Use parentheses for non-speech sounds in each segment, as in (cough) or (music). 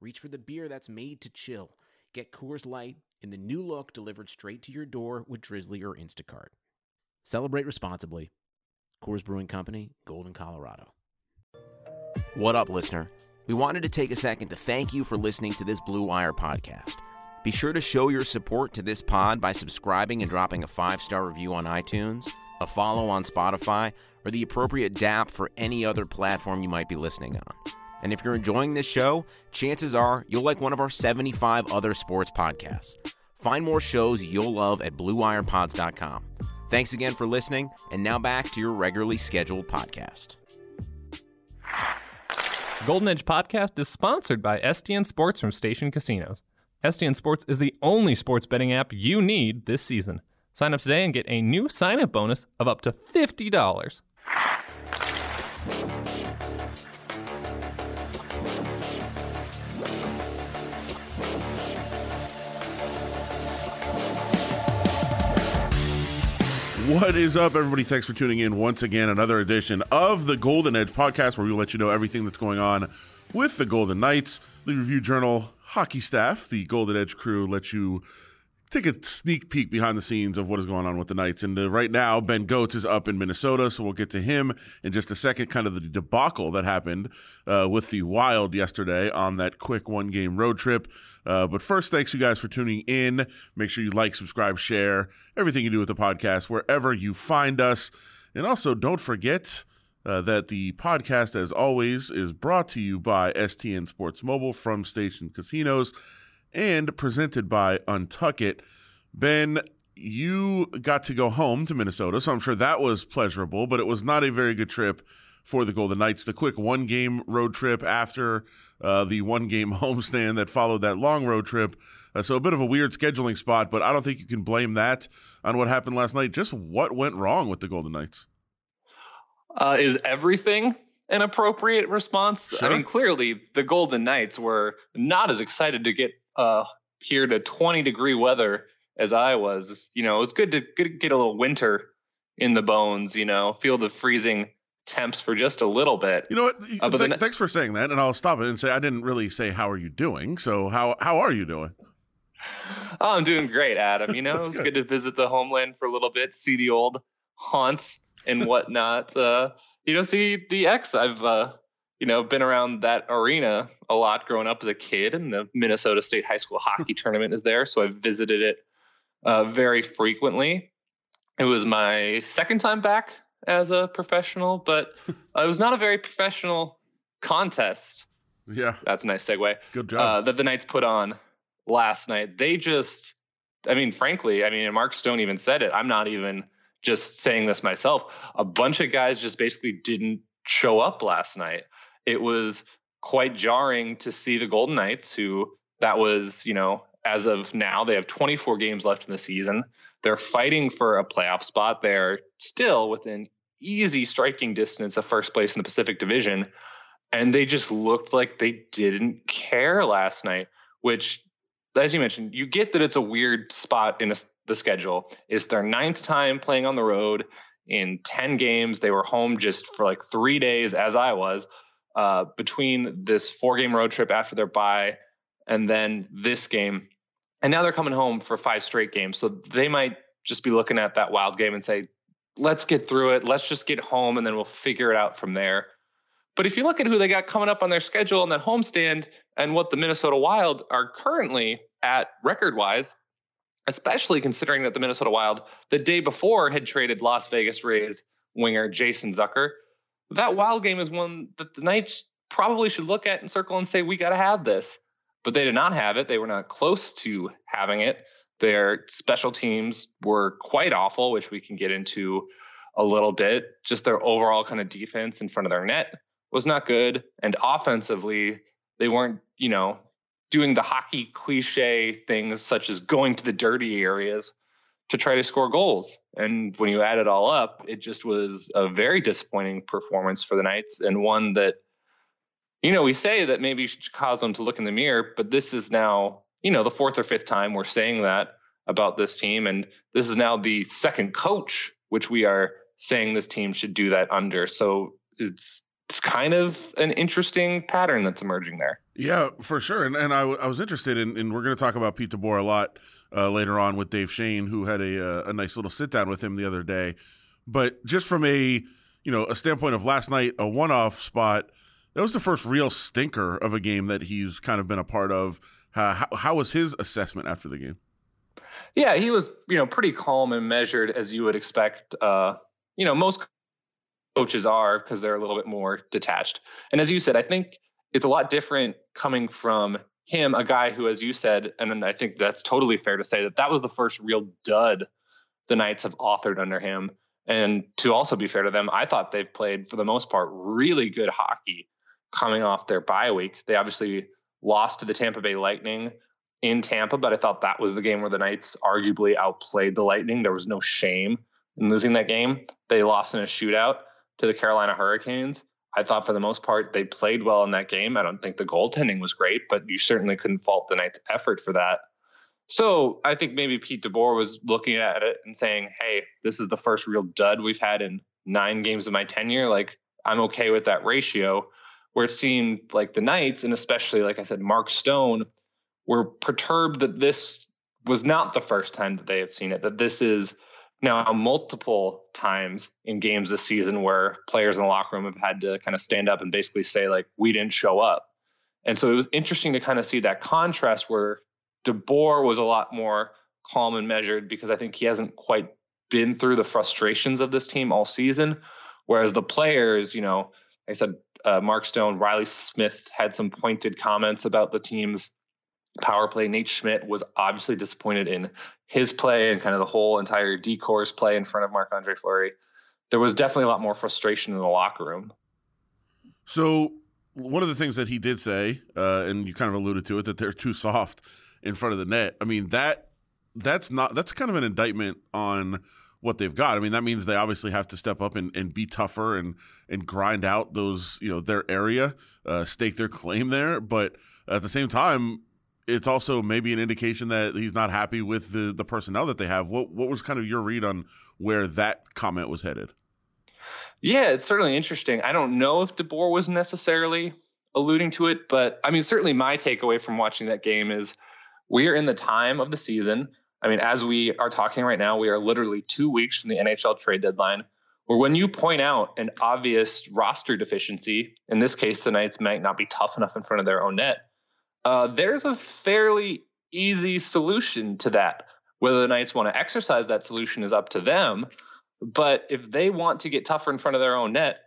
reach for the beer that's made to chill. Get Coors Light in the new look delivered straight to your door with Drizly or Instacart. Celebrate responsibly. Coors Brewing Company, Golden, Colorado. What up, listener? We wanted to take a second to thank you for listening to this Blue Wire podcast. Be sure to show your support to this pod by subscribing and dropping a five star review on iTunes, a follow on Spotify, or the appropriate DAP for any other platform you might be listening on. And if you're enjoying this show, chances are you'll like one of our 75 other sports podcasts. Find more shows you'll love at BlueWirePods.com. Thanks again for listening, and now back to your regularly scheduled podcast. Golden Edge podcast is sponsored by STN Sports from Station Casinos. STN Sports is the only sports betting app you need this season. Sign up today and get a new sign up bonus of up to $50. What is up, everybody? Thanks for tuning in once again. Another edition of the Golden Edge podcast, where we let you know everything that's going on with the Golden Knights. The Review Journal hockey staff, the Golden Edge crew, let you take a sneak peek behind the scenes of what is going on with the Knights. And uh, right now, Ben Gotz is up in Minnesota, so we'll get to him in just a second. Kind of the debacle that happened uh, with the Wild yesterday on that quick one game road trip. Uh, but first, thanks you guys for tuning in. Make sure you like, subscribe, share everything you do with the podcast wherever you find us. And also, don't forget. Uh, that the podcast, as always, is brought to you by STN Sports Mobile from Station Casinos and presented by Untuck It. Ben, you got to go home to Minnesota, so I'm sure that was pleasurable, but it was not a very good trip for the Golden Knights. The quick one game road trip after uh, the one game (laughs) homestand that followed that long road trip. Uh, so a bit of a weird scheduling spot, but I don't think you can blame that on what happened last night. Just what went wrong with the Golden Knights? Uh, is everything an appropriate response? Sure. I mean, clearly the Golden Knights were not as excited to get uh, here to 20 degree weather as I was. You know, it was good to, good to get a little winter in the bones. You know, feel the freezing temps for just a little bit. You know what? Uh, but Th- thanks for saying that, and I'll stop it and say I didn't really say how are you doing. So how how are you doing? Oh, I'm doing great, Adam. You (laughs) know, it's good. good to visit the homeland for a little bit, see the old haunts and whatnot. uh, you know, see the X. I've uh, you know been around that arena a lot growing up as a kid, and the Minnesota State High School hockey tournament is there, so I've visited it uh, very frequently. It was my second time back as a professional, but uh, (laughs) it was not a very professional contest. Yeah, That's a nice segue good job. uh, that the Knights put on last night. They just, I mean, frankly, I mean, and Mark Stone even said it. I'm not even just saying this myself. A bunch of guys just basically didn't show up last night. It was quite jarring to see the Golden Knights, who that was, you know, as of now, they have 24 games left in the season. They're fighting for a playoff spot. They're still within easy striking distance of first place in the Pacific Division. And they just looked like they didn't care last night, which, as you mentioned, you get that it's a weird spot in a, the schedule. It's their ninth time playing on the road in 10 games. They were home just for like three days, as I was, uh, between this four game road trip after their bye and then this game. And now they're coming home for five straight games. So they might just be looking at that wild game and say, let's get through it. Let's just get home and then we'll figure it out from there. But if you look at who they got coming up on their schedule and that homestand and what the Minnesota Wild are currently at record wise, especially considering that the Minnesota Wild the day before had traded Las Vegas Rays winger Jason Zucker, that Wild game is one that the Knights probably should look at and circle and say, we got to have this. But they did not have it. They were not close to having it. Their special teams were quite awful, which we can get into a little bit. Just their overall kind of defense in front of their net was not good. And offensively, they weren't, you know, doing the hockey cliche things such as going to the dirty areas to try to score goals. And when you add it all up, it just was a very disappointing performance for the Knights and one that, you know, we say that maybe should cause them to look in the mirror, but this is now, you know, the fourth or fifth time we're saying that about this team. And this is now the second coach, which we are saying this team should do that under. So it's kind of an interesting pattern that's emerging there. Yeah, for sure. And and I, w- I was interested in, and we're going to talk about Pete DeBoer a lot uh, later on with Dave Schoen, who had a uh, a nice little sit down with him the other day. But just from a you know a standpoint of last night, a one off spot, that was the first real stinker of a game that he's kind of been a part of. Uh, how, how was his assessment after the game? Yeah, he was you know pretty calm and measured as you would expect. Uh, you know most coaches are because they're a little bit more detached. And as you said, I think it's a lot different coming from him, a guy who, as you said, and I think that's totally fair to say that that was the first real dud the Knights have authored under him. And to also be fair to them, I thought they've played for the most part really good hockey coming off their bye week. They obviously lost to the Tampa Bay Lightning in Tampa, but I thought that was the game where the Knights arguably outplayed the Lightning. There was no shame in losing that game. They lost in a shootout to the Carolina Hurricanes. I thought for the most part they played well in that game. I don't think the goaltending was great, but you certainly couldn't fault the Knights' effort for that. So I think maybe Pete DeBoer was looking at it and saying, "Hey, this is the first real dud we've had in nine games of my tenure. Like I'm okay with that ratio." Where it seemed like the Knights, and especially like I said, Mark Stone, were perturbed that this was not the first time that they have seen it. That this is now multiple times in games this season where players in the locker room have had to kind of stand up and basically say like we didn't show up and so it was interesting to kind of see that contrast where DeBoer was a lot more calm and measured because I think he hasn't quite been through the frustrations of this team all season. Whereas the players, you know, like I said, uh, Mark Stone, Reilly Smith had some pointed comments about the team's power play. Nate Schmidt was obviously disappointed in his play and kind of the whole entire D-corps play in front of Marc Andre Fleury. There was definitely a lot more frustration in the locker room. So one of the things that he did say, uh, and you kind of alluded to it, that they're too soft in front of the net. I mean that that's not that's kind of an indictment on what they've got. I mean that means they obviously have to step up and, and be tougher and and grind out those you know their area, uh, stake their claim there. But at the same time, it's also maybe an indication that he's not happy with the the personnel that they have. What what was kind of your read on where that comment was headed? Yeah, it's certainly interesting. I don't know if DeBoer was necessarily alluding to it, but I mean, certainly my takeaway from watching that game is we are in the time of the season. I mean, as we are talking right now, we are literally two weeks from the NHL trade deadline. Where when you point out an obvious roster deficiency, in this case, the Knights might not be tough enough in front of their own net uh, there's a fairly easy solution to that. Whether the Knights want to exercise that solution is up to them. But if they want to get tougher in front of their own net,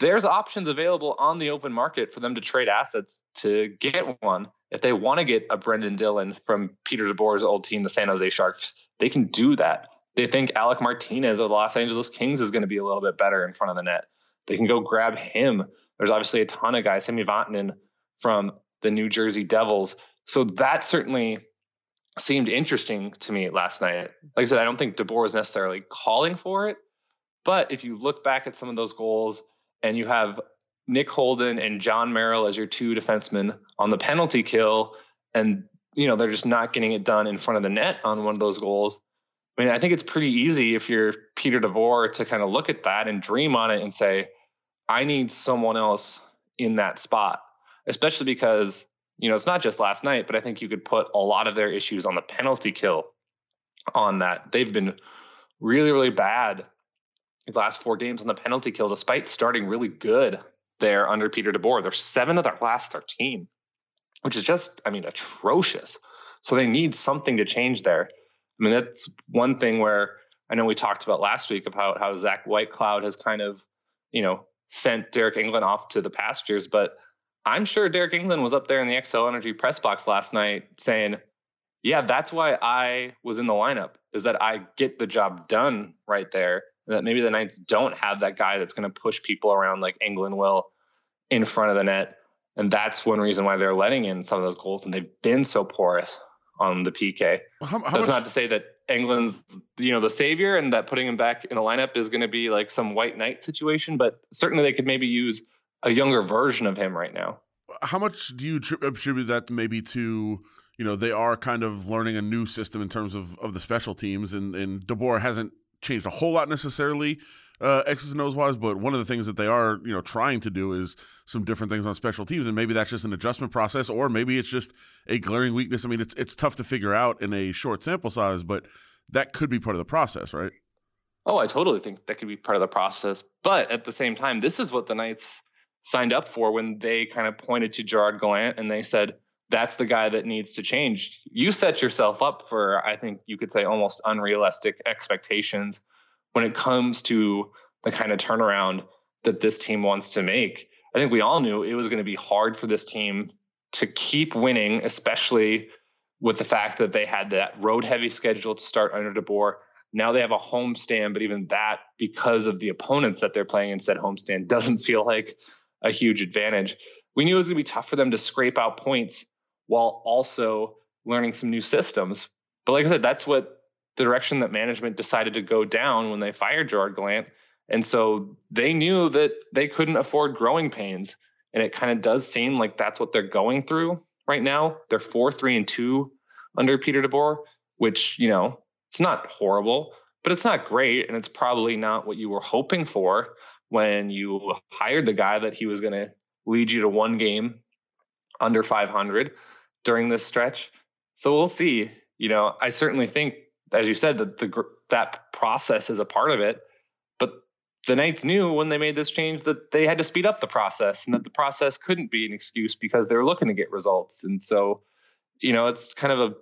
there's options available on the open market for them to trade assets to get one. If they want to get a Brendan Dillon from Peter DeBoer's old team, the San Jose Sharks, they can do that. They think Alec Martinez of the Los Angeles Kings is going to be a little bit better in front of the net. They can go grab him. There's obviously a ton of guys, Sami Vatanen from the New Jersey Devils. So that certainly seemed interesting to me last night. Like I said, I don't think DeBoer is necessarily calling for it, but if you look back at some of those goals and you have Nick Holden and Jon Merrill as your two defensemen on the penalty kill, and you know they're just not getting it done in front of the net on one of those goals. I mean, I think it's pretty easy if you're Peter DeBoer to kind of look at that and dream on it and say, I need someone else in that spot especially because you know it's not just last night, but I think you could put a lot of their issues on the penalty kill on that. They've been really, really bad the last four games on the penalty kill, despite starting really good there under Peter DeBoer. They're seven of their last 13, which is just, I mean, atrocious. So they need something to change there. I mean, that's one thing where I know we talked about last week about how Zach Whitecloud has kind of, you know, sent Deryk Engelland off to the pastures, but I'm sure Deryk Engelland was up there in the Xcel Energy press box last night saying, "Yeah, that's why I was in the lineup. Is that I get the job done right there. And that maybe the Knights don't have that guy that's going to push people around like Engelland will in front of the net." And that's one reason why they're letting in some of those goals, and they've been so porous on the PK. How, how That's much? not to say that Engelland's, you know, the savior, and that putting him back in a lineup is going to be like some white knight situation. But certainly, they could maybe use a younger version of him right now. How much do you attribute that maybe to? You know, they are kind of learning a new system in terms of, of the special teams, and, and DeBoer hasn't changed a whole lot necessarily uh, X's and O's wise, but one of the things that they are, you know, trying to do is some different things on special teams, and maybe that's just an adjustment process, or maybe it's just a glaring weakness. I mean, it's it's tough to figure out in a short sample size, but that could be part of the process, right? Oh, I totally think that could be part of the process, but at the same time, this is what the Knights signed up for when they kind of pointed to Gerard Gallant and they said that's the guy that needs to change. You set yourself up for, I think you could say, almost unrealistic expectations when it comes to the kind of turnaround that this team wants to make. I think we all knew it was going to be hard for this team to keep winning, especially with the fact that they had that road heavy schedule to start under DeBoer. Now they have a homestand, but even that, because of the opponents that they're playing in said homestand, (laughs) doesn't feel like a huge advantage. We knew it was going to be tough for them to scrape out points while also learning some new systems. But like I said, that's what the direction that management decided to go down when they fired Gerard Gallant. And so they knew that they couldn't afford growing pains. And it kind of does seem like that's what they're going through right now. They're four, three, and two under Peter DeBoer, which, you know, it's not horrible, but it's not great. And it's probably not what you were hoping for when you hired the guy that he was going to lead you to one game under 500 during this stretch. So we'll see. You know, I certainly think as you said, that the that process is a part of it. But the Knights knew when they made this change that they had to speed up the process, and that the process couldn't be an excuse because they were looking to get results. And so, you know, it's kind of a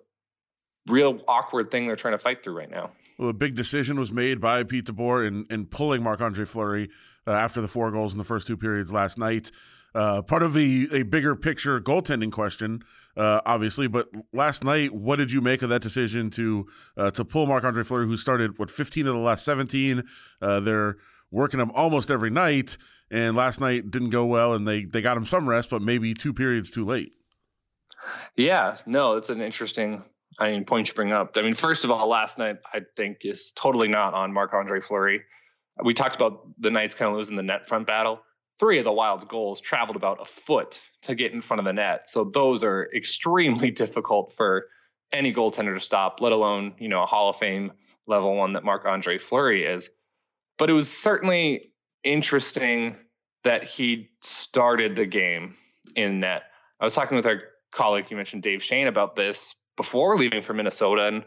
real awkward thing they're trying to fight through right now. Well, a big decision was made by Pete DeBoer in, in pulling Marc Andre Fleury uh, after the four goals in the first two periods last night. Uh, part of a, a bigger picture goaltending question, uh, obviously. But last night, what did you make of that decision to uh, to pull Marc Andre Fleury, who started what 15 of the last 17? Uh, they're working him almost every night, and last night didn't go well, and they they got him some rest, but maybe two periods too late. Yeah, no, it's an interesting. I mean, point you bring up. I mean, first of all, last night I think is totally not on Marc Andre Fleury. We talked about the Knights kind of losing the net front battle three of the Wild's goals traveled about a foot to get in front of the net. So those are extremely (laughs) difficult for any goaltender to stop, let alone, you know, a Hall of Fame level one that Marc Andre Fleury is. But it was certainly interesting that he started the game in net. I was talking with our colleague, you mentioned Dave Schoen, about this before leaving for Minnesota. And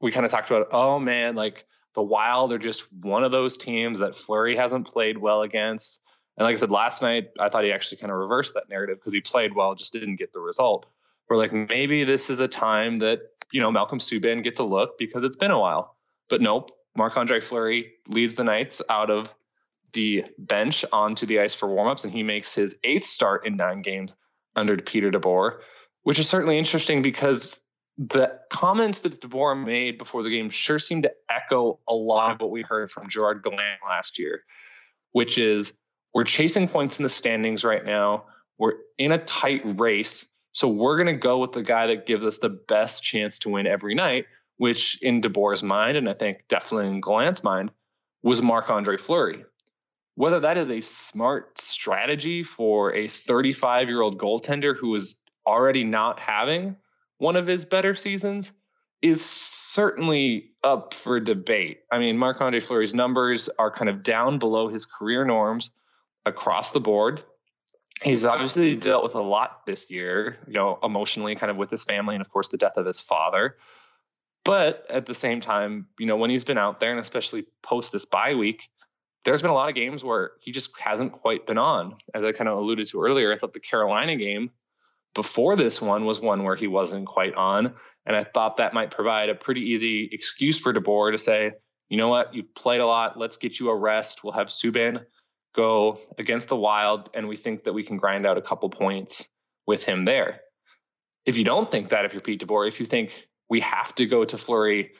we kind of talked about, oh man, like the Wild are just one of those teams that Fleury hasn't played well against. And like I said last night, I thought he actually kind of reversed that narrative because he played well, just didn't get the result. We're like, maybe this is a time that, you know, Malcolm Subban gets a look because it's been a while. But nope, Marc Andre Fleury leads the Knights out of the bench onto the ice for warmups, and he makes his eighth start in nine games under Peter DeBoer, which is certainly interesting because the comments that DeBoer made before the game sure seem to echo a lot of what we heard from Gerard Gallant last year, which is we're chasing points in the standings right now. We're in a tight race. So we're going to go with the guy that gives us the best chance to win every night, which in DeBoer's mind, and I think definitely in Gallant's mind, was Marc Andre Fleury. Whether that is a smart strategy for a 35 year old goaltender who is already not having one of his better seasons is certainly up for debate. I mean, Marc Andre Fleury's numbers are kind of down below his career norms across the board. He's obviously dealt with a lot this year, you know, emotionally, kind of with his family, and of course, the death of his father. But at the same time, you know, when he's been out there, and especially post this bye week, there's been a lot of games where he just hasn't quite been on. As I kind of alluded to earlier, I thought the Carolina game before this one was one where he wasn't quite on. And I thought that might provide a pretty easy excuse for DeBoer to say, you know what, you've played a lot. Let's get you a rest. We'll have Subban go against the Wild, and we think that we can grind out a couple points with him there. If you don't think that, if you're Pete DeBoer, if you think we have to go to Fleury,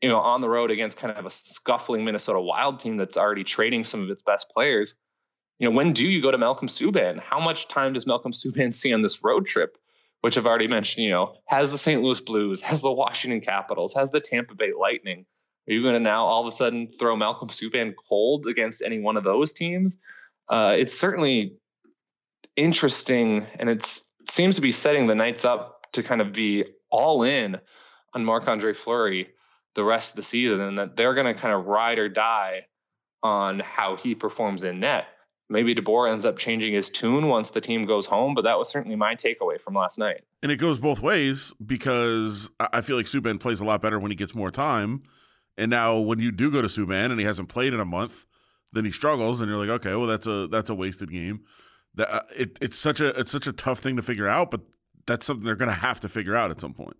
you know, on the road against kind of a scuffling Minnesota Wild team that's already trading some of its best players, you know, when do you go to Malcolm Subban? How much time does Malcolm Subban (laughs) see on this road trip? Which I've already mentioned, you know, has the St. Louis Blues, has the Washington Capitals, has the Tampa Bay Lightning. Are you going to now all of a sudden throw Malcolm Subban cold against any one of those teams? Uh, it's certainly interesting, and it seems to be setting the Knights up to kind of be all in on Marc Andre Fleury the rest of the season, and that they're going to kind of ride or die on how he performs in net. Maybe DeBoer ends up changing his tune once the team goes home, but that was certainly my takeaway from last night. And it goes both ways because I feel like Subban plays a lot better when he gets more time. And now when you do go to Subban and he hasn't played in a month, then he struggles, and you're like, okay, well that's a that's a wasted game. That uh, it, it's such a it's such a tough thing to figure out, but that's something they're going to have to figure out at some point.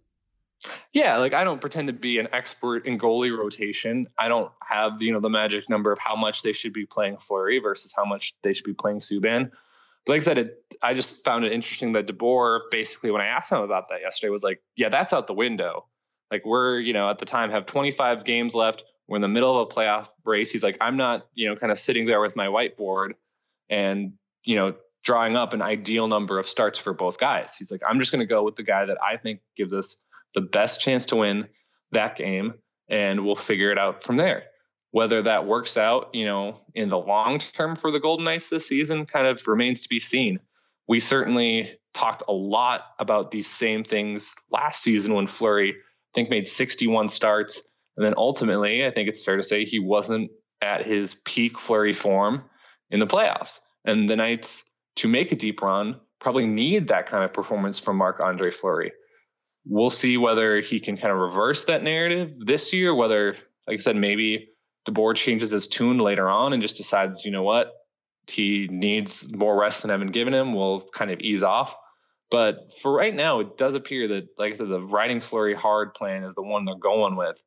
Yeah, like I don't pretend to be an expert in goalie rotation. I don't have you know the magic number of how much they should be playing Fleury versus how much they should be playing Subban. But like I said, it, I just found it interesting that DeBoer basically, when I asked him about that yesterday, was like, "Yeah, that's out the window. Like we're you know at the time have 25 games left. We're in the middle of a playoff race. He's like, I'm not you know kind of sitting there with my whiteboard and you know drawing up an ideal number of starts for both guys. He's like, I'm just going to go with the guy that I think gives us the best chance to win that game, and we'll figure it out from there. Whether that works out, you know, in the long term for the Golden Knights this season kind of remains to be seen. We certainly talked a lot about these same things last season when Fleury, I think, made 61 starts. And then ultimately, I think it's fair to say he wasn't at his peak Fleury form in the playoffs. And the Knights, to make a deep run, probably need that kind of performance from Marc Andre Fleury we'll see whether he can kind of reverse that narrative this year. Whether, like I said, maybe DeBoer changes his tune later on and just decides, you know what, he needs more rest than I've been him. We'll kind of ease off. But for right now, it does appear that, like I said, the riding Fleury hard plan is the one they're going with.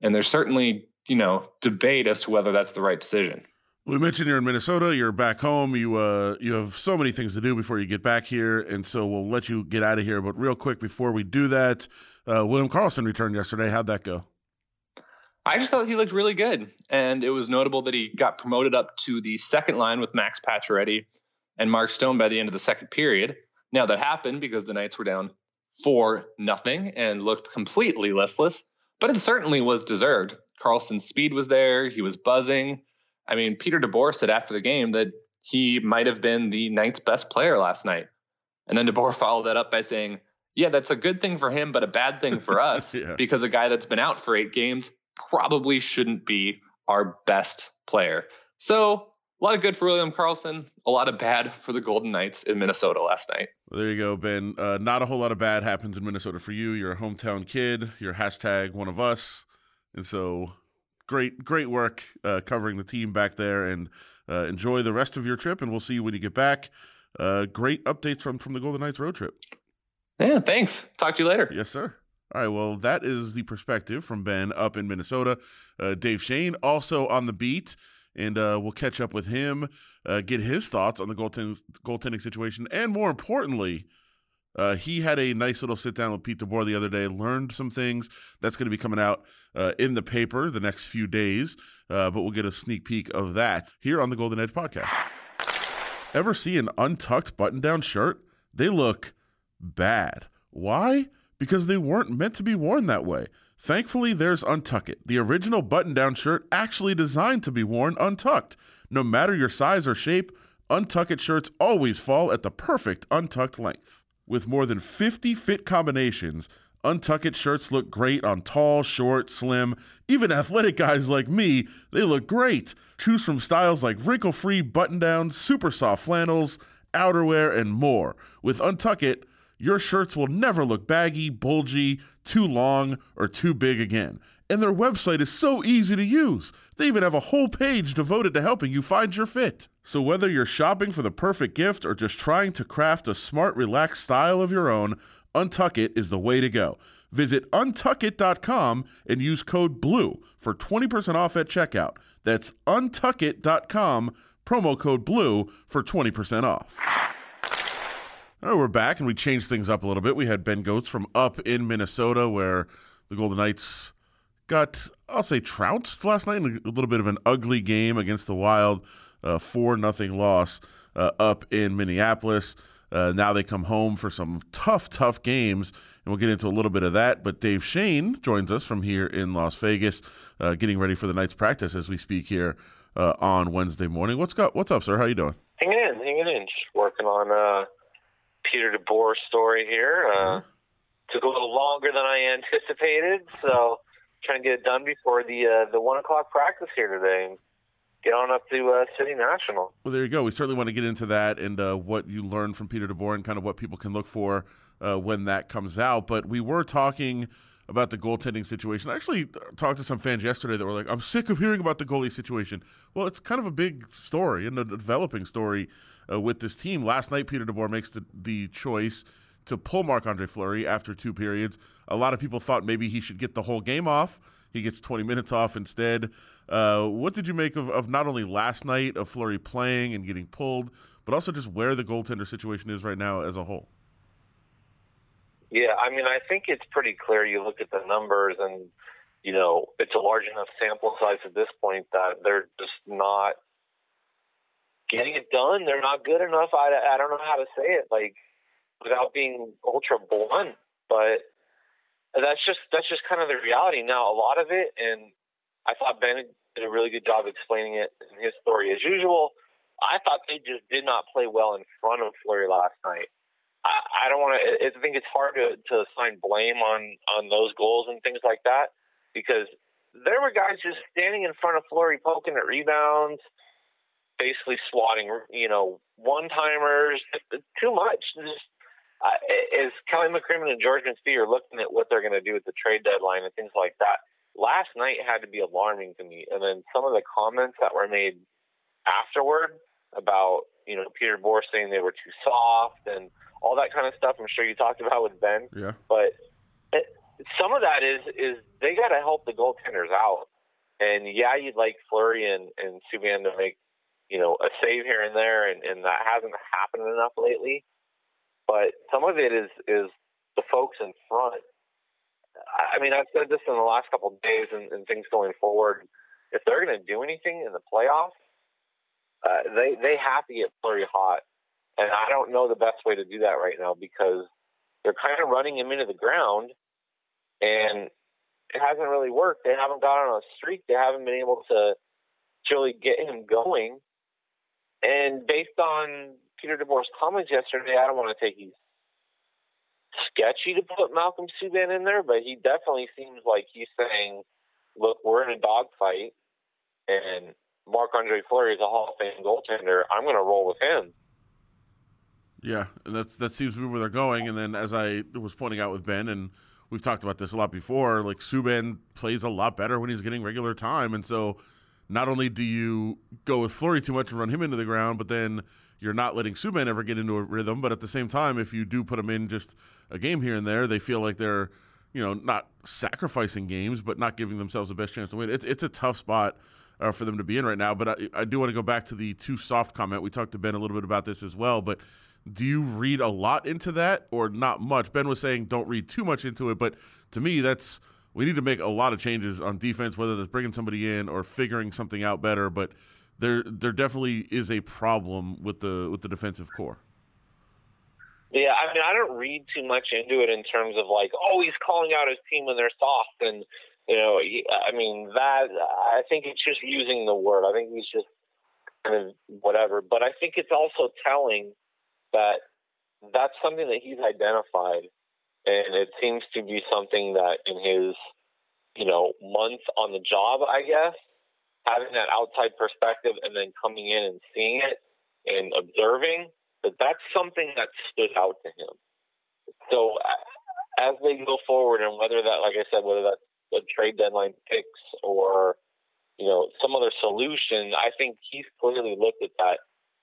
And there's certainly, you know, debate as to whether that's the right decision. We mentioned you're in Minnesota. You're back home. You uh, you have so many things to do before you get back here, and so we'll let you get out of here. But real quick before we do that, uh, William Karlsson returned yesterday. How'd that go? I just thought he looked really good, and it was notable that he got promoted up to the second line with Max Pacioretty and Mark Stone by the end of the second period. Now that happened because the Knights were down four nothing and looked completely listless, but it certainly was deserved. Karlsson's speed was there. He was buzzing. I mean, Peter DeBoer said after the game that he might have been the Knights' best player last night. And then DeBoer (laughs) followed that up by saying, yeah, that's a good thing for him, but a bad thing for (laughs) us yeah. because a guy that's been out for eight games probably shouldn't be our best player. So a lot of good for William Karlsson, a lot of bad for the Golden Knights in Minnesota last night. Well, there you go, Ben. Uh, not a whole lot of bad happens in Minnesota for you. You're a hometown kid. You're hashtag one of us. And so great, great work uh, covering the team back there, and uh, enjoy the rest of your trip. And we'll see you when you get back. Uh, great updates from from the Golden Knights road trip. Yeah, thanks. Talk to you later. Yes, sir. All right. Well, that is the perspective from Ben up in Minnesota. Uh, Dave Schoen also on the beat, and uh, we'll catch up with him, uh, get his thoughts on the goaltending, goaltending situation, and more importantly. Uh, he had a nice little sit down with Pete DeBoer the other day, learned some things. That's going to be coming out uh, in the paper the next few days, uh, but we'll get a sneak peek of that here on the Golden Edge podcast. Ever see an untucked button down shirt? They look bad. Why? Because they weren't meant to be worn that way. Thankfully, there's Untuck It, the original button down shirt actually designed to be worn untucked. No matter your size or shape, Untuck It shirts always fall at the perfect untucked length. With more than 50 fit combinations, Untuckit shirts look great on tall, short, slim, even athletic guys like me. They look great. Choose from styles like wrinkle free button downs, super soft flannels, outerwear, and more. With Untuckit, your shirts will never look baggy, bulgy, too long, or too big again. And their website is so easy to use. They even have a whole page devoted to helping you find your fit. So whether you're shopping for the perfect gift or just trying to craft a smart, relaxed style of your own, Untuck It is the way to go. Visit untuckit.com and use code BLUE for 20% off at checkout. That's untuckit.com, promo code BLUE for 20% off. Right, we're back and we changed things up a little bit. We had Ben Gotz from up in Minnesota where the Golden Knights got, I'll say, trounced last night in a little bit of an ugly game against the Wild. uh, four nothing loss uh, up in Minneapolis. Uh, now they come home for some tough, tough games, and we'll get into a little bit of that. But Dave Schoen joins us from here in Las Vegas, uh, getting ready for the night's practice as we speak here uh, on Wednesday morning. What's got, What's up, sir? How you doing? Hanging in, hanging in. Just working on uh, Peter DeBoer's story here. Uh, mm-hmm. Took a little longer than I anticipated, so trying to get it done before the uh, the one o'clock practice here today And, get on up to uh, City National. Well, there you go. We certainly want to get into that and uh, what you learned from Peter DeBoer and kind of what people can look for uh, when that comes out. But we were talking about the goaltending situation. I actually talked to some fans yesterday that were like, I'm sick of hearing about the goalie situation. Well, it's kind of a big story and a developing story uh, with this team. Last night, Peter DeBoer makes the, the choice to pull Marc Andre Fleury after two periods. A lot of people thought maybe he should get the whole game off. He gets 20 minutes off instead. Uh, what did you make of, of not only last night of Fleury playing and getting pulled, but also just where the goaltender situation is right now as a whole? Yeah, I mean, I think it's pretty clear. You look at the numbers, and you know, it's a large enough sample size at this point that they're just not getting it done. They're not good enough. I, I don't know how to say it, like without being ultra blunt, but that's just that's just kind of the reality. Now, a lot of it, and I thought Ben did a really good job explaining it in his story as usual. I thought they just did not play well in front of Fleury last night. I, I don't want to. I think it's hard to, to assign blame on on those goals and things like that because there were guys just standing in front of Fleury poking at rebounds, basically swatting, you know, one timers. Too much. Just, uh, as Kelly McCrimmon and George McPhee are looking at what they're going to do with the trade deadline and things like that, last night had to be alarming to me. And then some of the comments that were made afterward about, you know, Peter DeBoer saying they were too soft and all that kind of stuff. I'm sure you talked about with Ben. Yeah. But it, some of that is is they got to help the goaltenders out. And yeah, you'd like Fleury and, and Subban to make, you know, a save here and there, and, and that hasn't happened enough lately. But some of it is is the folks in front I mean, I've said this in the last couple of days and, and things going forward. If they're going to do anything in the playoffs, uh, they they have to get Fleury hot, and I don't know the best way to do that right now because they're kind of running him into the ground, and it hasn't really worked. They haven't got on a streak. They haven't been able to really get him going. And based on Peter DeBoer's comments yesterday, I don't want to take he's sketchy to put Malcolm Subban in there, but he definitely seems like he's saying, "Look, we're in a dogfight, and Marc Andre Fleury is a Hall of Fame goaltender. I'm going to roll with him." Yeah, and that's that seems to be where they're going. And then, as I was pointing out with Ben, and we've talked about this a lot before, like Subban plays a lot better when he's getting regular time, and so not only do you go with Fleury too much and run him into the ground, but then you're not letting Subban ever get into a rhythm. But at the same time, if you do put him in just a game here and there, they feel like they're, you know, not sacrificing games, but not giving themselves the best chance to win. It's, it's a tough spot uh, for them to be in right now. But I, I do want to go back to the too soft comment. We talked to Ben a little bit about this as well. But do you read a lot into that or not much? Ben was saying don't read too much into it, but to me, that's we need to make a lot of changes on defense, whether that's bringing somebody in or figuring something out better. But there there definitely is a problem with the with the defensive corps. Yeah, I mean, I don't read too much into it in terms of like, oh, he's calling out his team when they're soft, and you know, I mean that. I think it's just using the word. I think he's just kind of whatever. But I think it's also telling that that's something that he's identified, and it seems to be something that in his, you know, month on the job, I guess, having that outside perspective and then coming in and seeing it and observing that that's something that stood out to him. So as they go forward, and whether that, like I said, whether that's a trade deadline picks or you know some other solution, I think he's clearly looked at that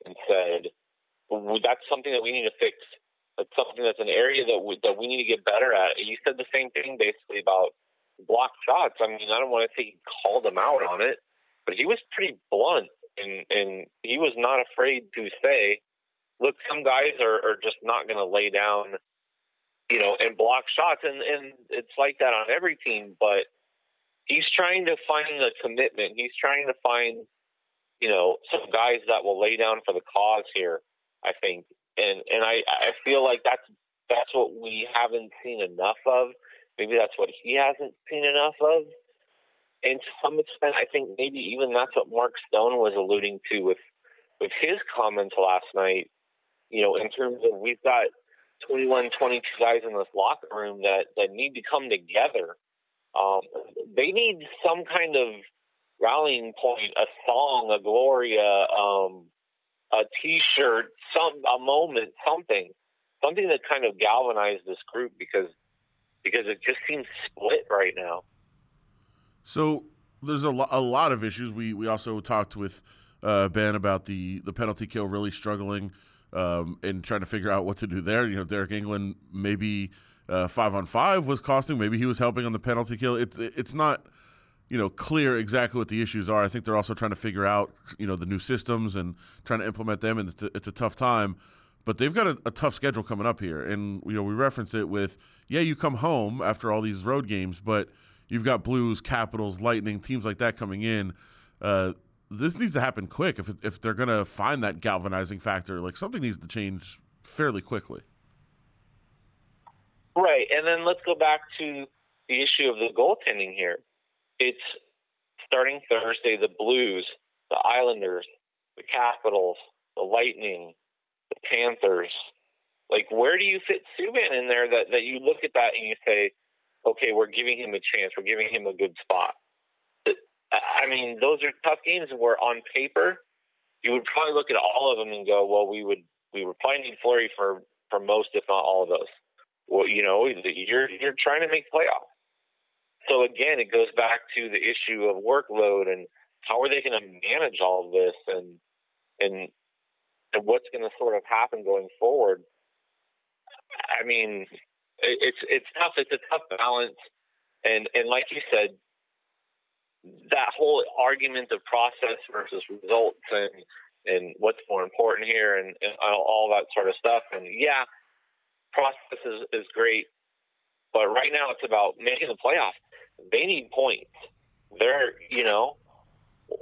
and said that's something that we need to fix. That's something that's an area that we, that we need to get better at. You said the same thing basically about block shots. I mean, I don't want to say he called him out on it, but he was pretty blunt and and he was not afraid to say, look, some guys are, are just not going to lay down, you know, and block shots, and and it's like that on every team. But he's trying to find the commitment. He's trying to find you know, some guys that will lay down for the cause here. I think, and and I I feel like that's that's what we haven't seen enough of. Maybe that's what he hasn't seen enough of. And to some extent, I think maybe even that's what Mark Stone was alluding to with with his comments last night. You know, in terms of we've got 21, 22 guys in this locker room that that need to come together. Um, they need some kind of rallying point, a song, a Gloria, um, a T-shirt, some a moment, something, something that kind of galvanized this group because because it just seems split right now. So there's a, lo- a lot of issues. We we also talked with uh, Ben about the the penalty kill really struggling um, and trying to figure out what to do there. You know, Deryk Engelland maybe uh, five on five was costing. Maybe he was helping on the penalty kill. It's it's not you know clear exactly what the issues are. I think they're also trying to figure out you know the new systems and trying to implement them, and it's a, it's a tough time. But they've got a, a tough schedule coming up here, and you know we reference it with yeah, you come home after all these road games, but you've got Blues, Capitals, Lightning, teams like that coming in. Uh, this needs to happen quick if if they're going to find that galvanizing factor. Like something needs to change fairly quickly. Right, and then let's go back to the issue of the goaltending here. It's starting Thursday. The Blues, the Islanders, the Capitals, the Lightning, the Panthers. Like, where do you fit Subban in there? That that you look at that and you say, okay, we're giving him a chance. We're giving him a good spot. I mean, those are tough games where on paper you would probably look at all of them and go, well, we would we would probably need Fleury for for most, if not all of those. Well, you know, you're you're trying to make playoffs. So again, it goes back to the issue of workload and how are they going to manage all of this and and and what's going to sort of happen going forward. I mean, it's it's tough. It's a tough balance, and and like you said, that whole argument of process versus results and and what's more important here and, and all that sort of stuff. And yeah, process is, is great, but right now it's about making the playoffs. They need points. They're you know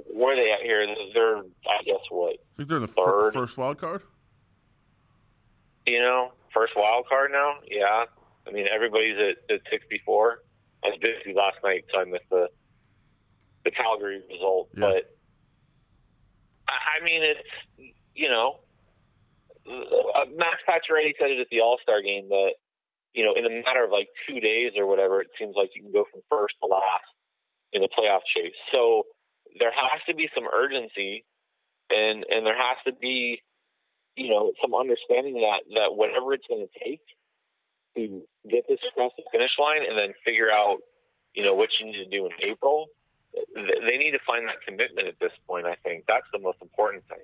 where are they at here? They're I guess what? I think they're in the third. first wild card. You know, first wild card now. Yeah, I mean everybody's at, at 64. I was busy last night, so I missed the the Calgary result. Yeah. But I mean, it's you know, uh, Max Pacioretty said it at the All Star game that you know, in a matter of like two days or whatever, it seems like you can go from first to last in the playoff chase. So there has to be some urgency, and and there has to be, you know, some understanding that that whatever it's going to take to get this across the finish line, and then figure out, you know, what you need to do in April they need to find that commitment at this point. I think that's the most important thing.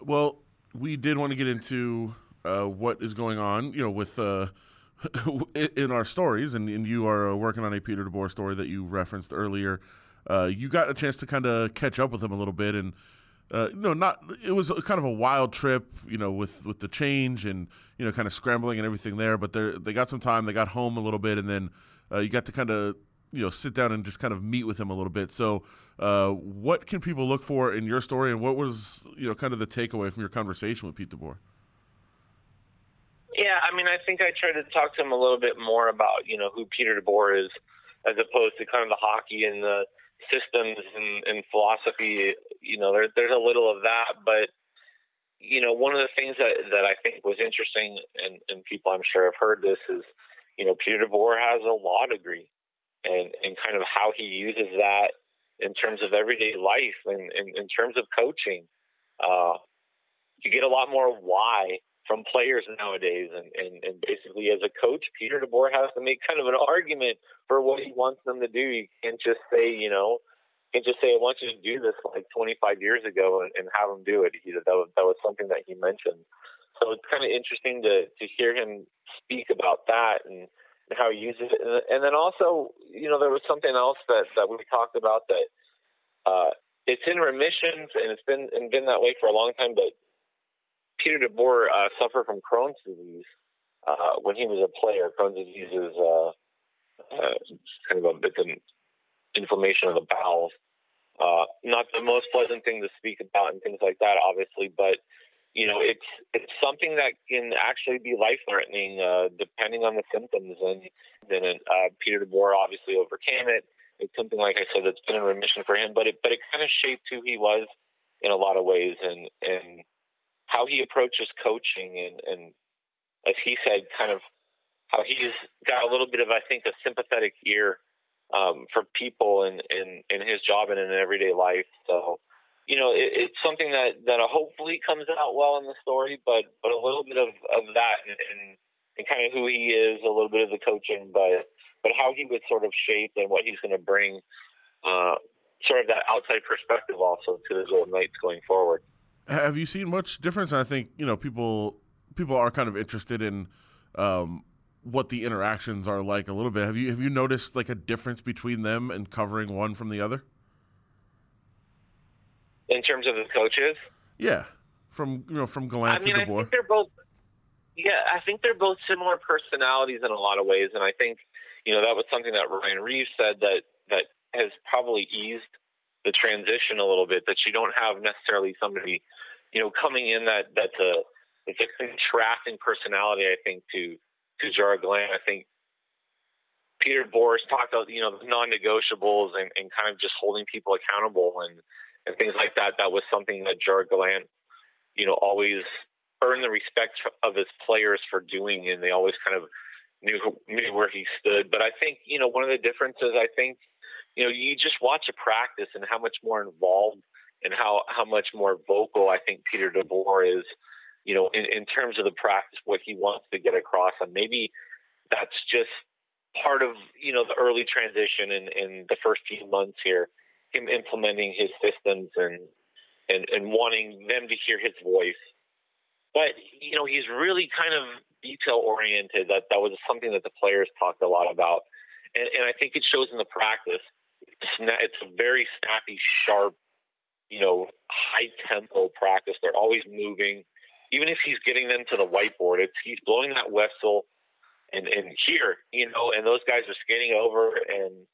Well, we did want to get into uh, what is going on, you know, with uh, (laughs) in our stories, and, and, you are uh, working on a Peter DeBoer story that you referenced earlier. Uh, you got a chance to kind of catch up with him a little bit, and uh, know, not it was kind of a wild trip, you know, with with the change and you know, kind of scrambling and everything there. But they they got some time, they got home a little bit, and then uh, you got to kind of you know sit down and just kind of meet with him a little bit. So, uh, what can people look for in your story, and what was you know kind of the takeaway from your conversation with Pete DeBoer? Yeah, I mean, I think I tried to talk to him a little bit more about you know who Peter DeBoer is, as opposed to kind of the hockey and the systems and, and philosophy. You know, there, there's a little of that, but you know, one of the things that that I think was interesting, and, and people I'm sure have heard this is, you know, Peter DeBoer has a law degree, and, and kind of how he uses that in terms of everyday life and, in terms of coaching. Uh, you get a lot more why from players nowadays. And, and, and basically, as a coach, Peter DeBoer has to make kind of an argument for what he wants them to do. You can't just say, you know, can't just say, I want you to do this like 25 years ago and, and have them do it. He, that, was, that was something that he mentioned. So it's kind of interesting to, to hear him speak about that and and how he uses it. And, and, then also, you know, there was something else that, that we talked about that uh, it's in remissions and it's been and been that way for a long time. But Peter DeBoer uh, suffered from Crohn's disease uh, when he was a player. Crohn's disease is uh, uh, kind of a bit of inflammation of the bowels. uh, not the most pleasant thing to speak about and things like that, obviously, but you know, it's it's something that can actually be life threatening uh, depending on the symptoms. And then Peter DeBoer obviously overcame it. It's something like I said that's been in remission for him, but it but it kind of shaped who he was in a lot of ways and and how he approaches coaching and and as he said, kind of how he's got a little bit of I think a sympathetic ear um, for people in, in in his job and in everyday life. So you know, it, it's something that that hopefully comes out well in the story, but but a little bit of of that and, and and kind of who he is, a little bit of the coaching, but but how he was sort of shaped and what he's going to bring, uh, sort of that outside perspective also to the Golden Knights going forward. Have you seen much difference? I think you know people people are kind of interested in um, what the interactions are like a little bit. Have you have you noticed like a difference between them and covering one from the other? in terms of the coaches. Yeah, from you know from Gallant I mean, to I DeBoer. think they're both. Yeah, I think they're both similar personalities in a lot of ways, and I think you know that was something that Ryan Reaves said that that has probably eased the transition a little bit. That you don't have necessarily somebody, you know, coming in that that's a it's a contrasting personality. I think to to Gallant. I think Peter DeBoer talked about you know the non-negotiables and, and kind of just holding people accountable and and things like that. That was something that Gallant, you know, always earned the respect of his players for doing, and they always kind of knew knew where he stood. But I think you know one of the differences. I think you know you just watch a practice and how much more involved and how how much more vocal I think Peter DeBoer is. You know, in, in terms of the practice, what he wants to get across, and maybe that's just part of you know the early transition in, in the first few months here him implementing his systems and and and wanting them to hear his voice. But you know, he's really kind of detail oriented. That that was something that the players talked a lot about, and, and I think it shows in the practice. It's a very snappy, sharp, you know, high tempo practice. They're always moving. Even if he's getting them to the whiteboard, it's he's blowing that whistle, and and here, you know, and those guys are skating over and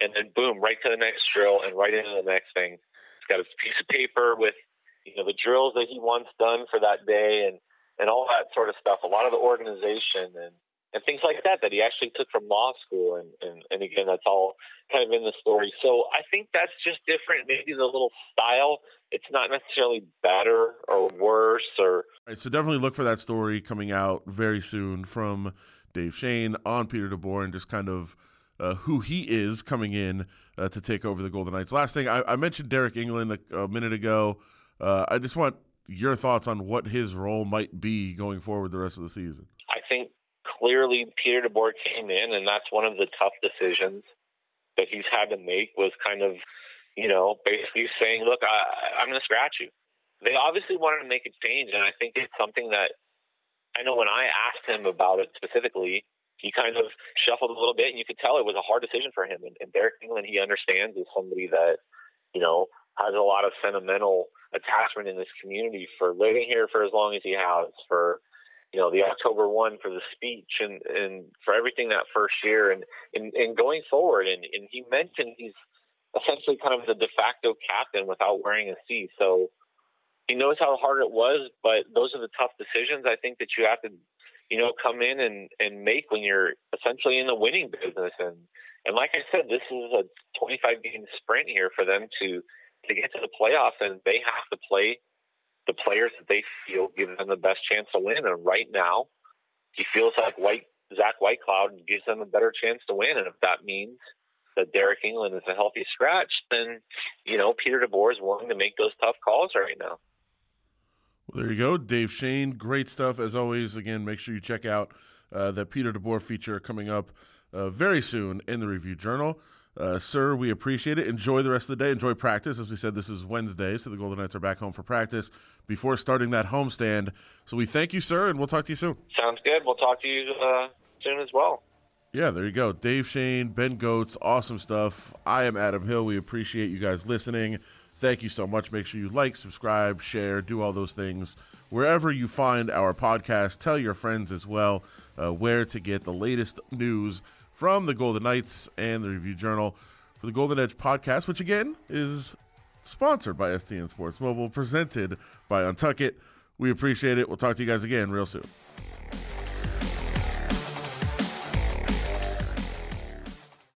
and then boom, right to the next drill and right into the next thing. He's got his piece of paper with, you know, the drills that he wants done for that day and, and all that sort of stuff. A lot of the organization and, and things like that that he actually took from law school. And, and, and again, that's all kind of in the story. So I think that's just different. Maybe the little style, it's not necessarily better or worse or. Right, so definitely look for that story coming out very soon from Dave Schoen on Peter DeBoer and just kind of – uh, who he is coming in uh, to take over the Golden Knights. Last thing, I, I mentioned Deryk Engelland a, a minute ago. Uh, I just want your thoughts on what his role might be going forward the rest of the season. Clearly Peter DeBoer came in, and that's one of the tough decisions that he's had to make was kind of, you know, basically saying, look, I, I'm going to scratch you. They obviously wanted to make a change, and I think it's something that I know when I asked him about it specifically, he kind of shuffled a little bit, and you could tell it was a hard decision for him. And, and Deryk Engelland, he understands, is somebody that you know has a lot of sentimental attachment in this community for living here for as long as he has, for you know the October one for the speech and and for everything that first year and and, and going forward. And and he mentioned he's essentially kind of the de facto captain without wearing a C. So he knows how hard it was, but those are the tough decisions I think that you have to you know, come in and, and make when you're essentially in the winning business. And, and like I said, this is a 25 game sprint here for them to, to get to the playoffs and they have to play the players that they feel give them the best chance to win. And right now he feels like White, Zach Whitecloud gives them a better chance to win. And if that means that Deryk Engelland is a healthy scratch, then, you know, Peter DeBoer is willing to make those tough calls right now. Well, there you go, Dave Schoen. Great stuff as always. Again, make sure you check out uh, the Peter DeBoer feature coming up uh, very soon in the Review Journal. Uh, sir, we appreciate it. Enjoy the rest of the day. Enjoy practice. As we said, this is Wednesday, so the Golden Knights are back home for practice before starting that homestand. So we thank you, sir, and we'll talk to you soon. Sounds good. We'll talk to you uh, soon as well. Yeah, there you go. Dave Schoen, Ben Gotz, awesome stuff. I am Adam Hill. We appreciate you guys listening. Thank you so much. Make sure you like, subscribe, share, do all those things. Wherever you find our podcast, tell your friends as well uh, where to get the latest news from the Golden Knights and the Review Journal for the Golden Edge podcast, which again is sponsored by STN Sports Mobile, presented by Untuckit. We appreciate it. We'll talk to you guys again real soon.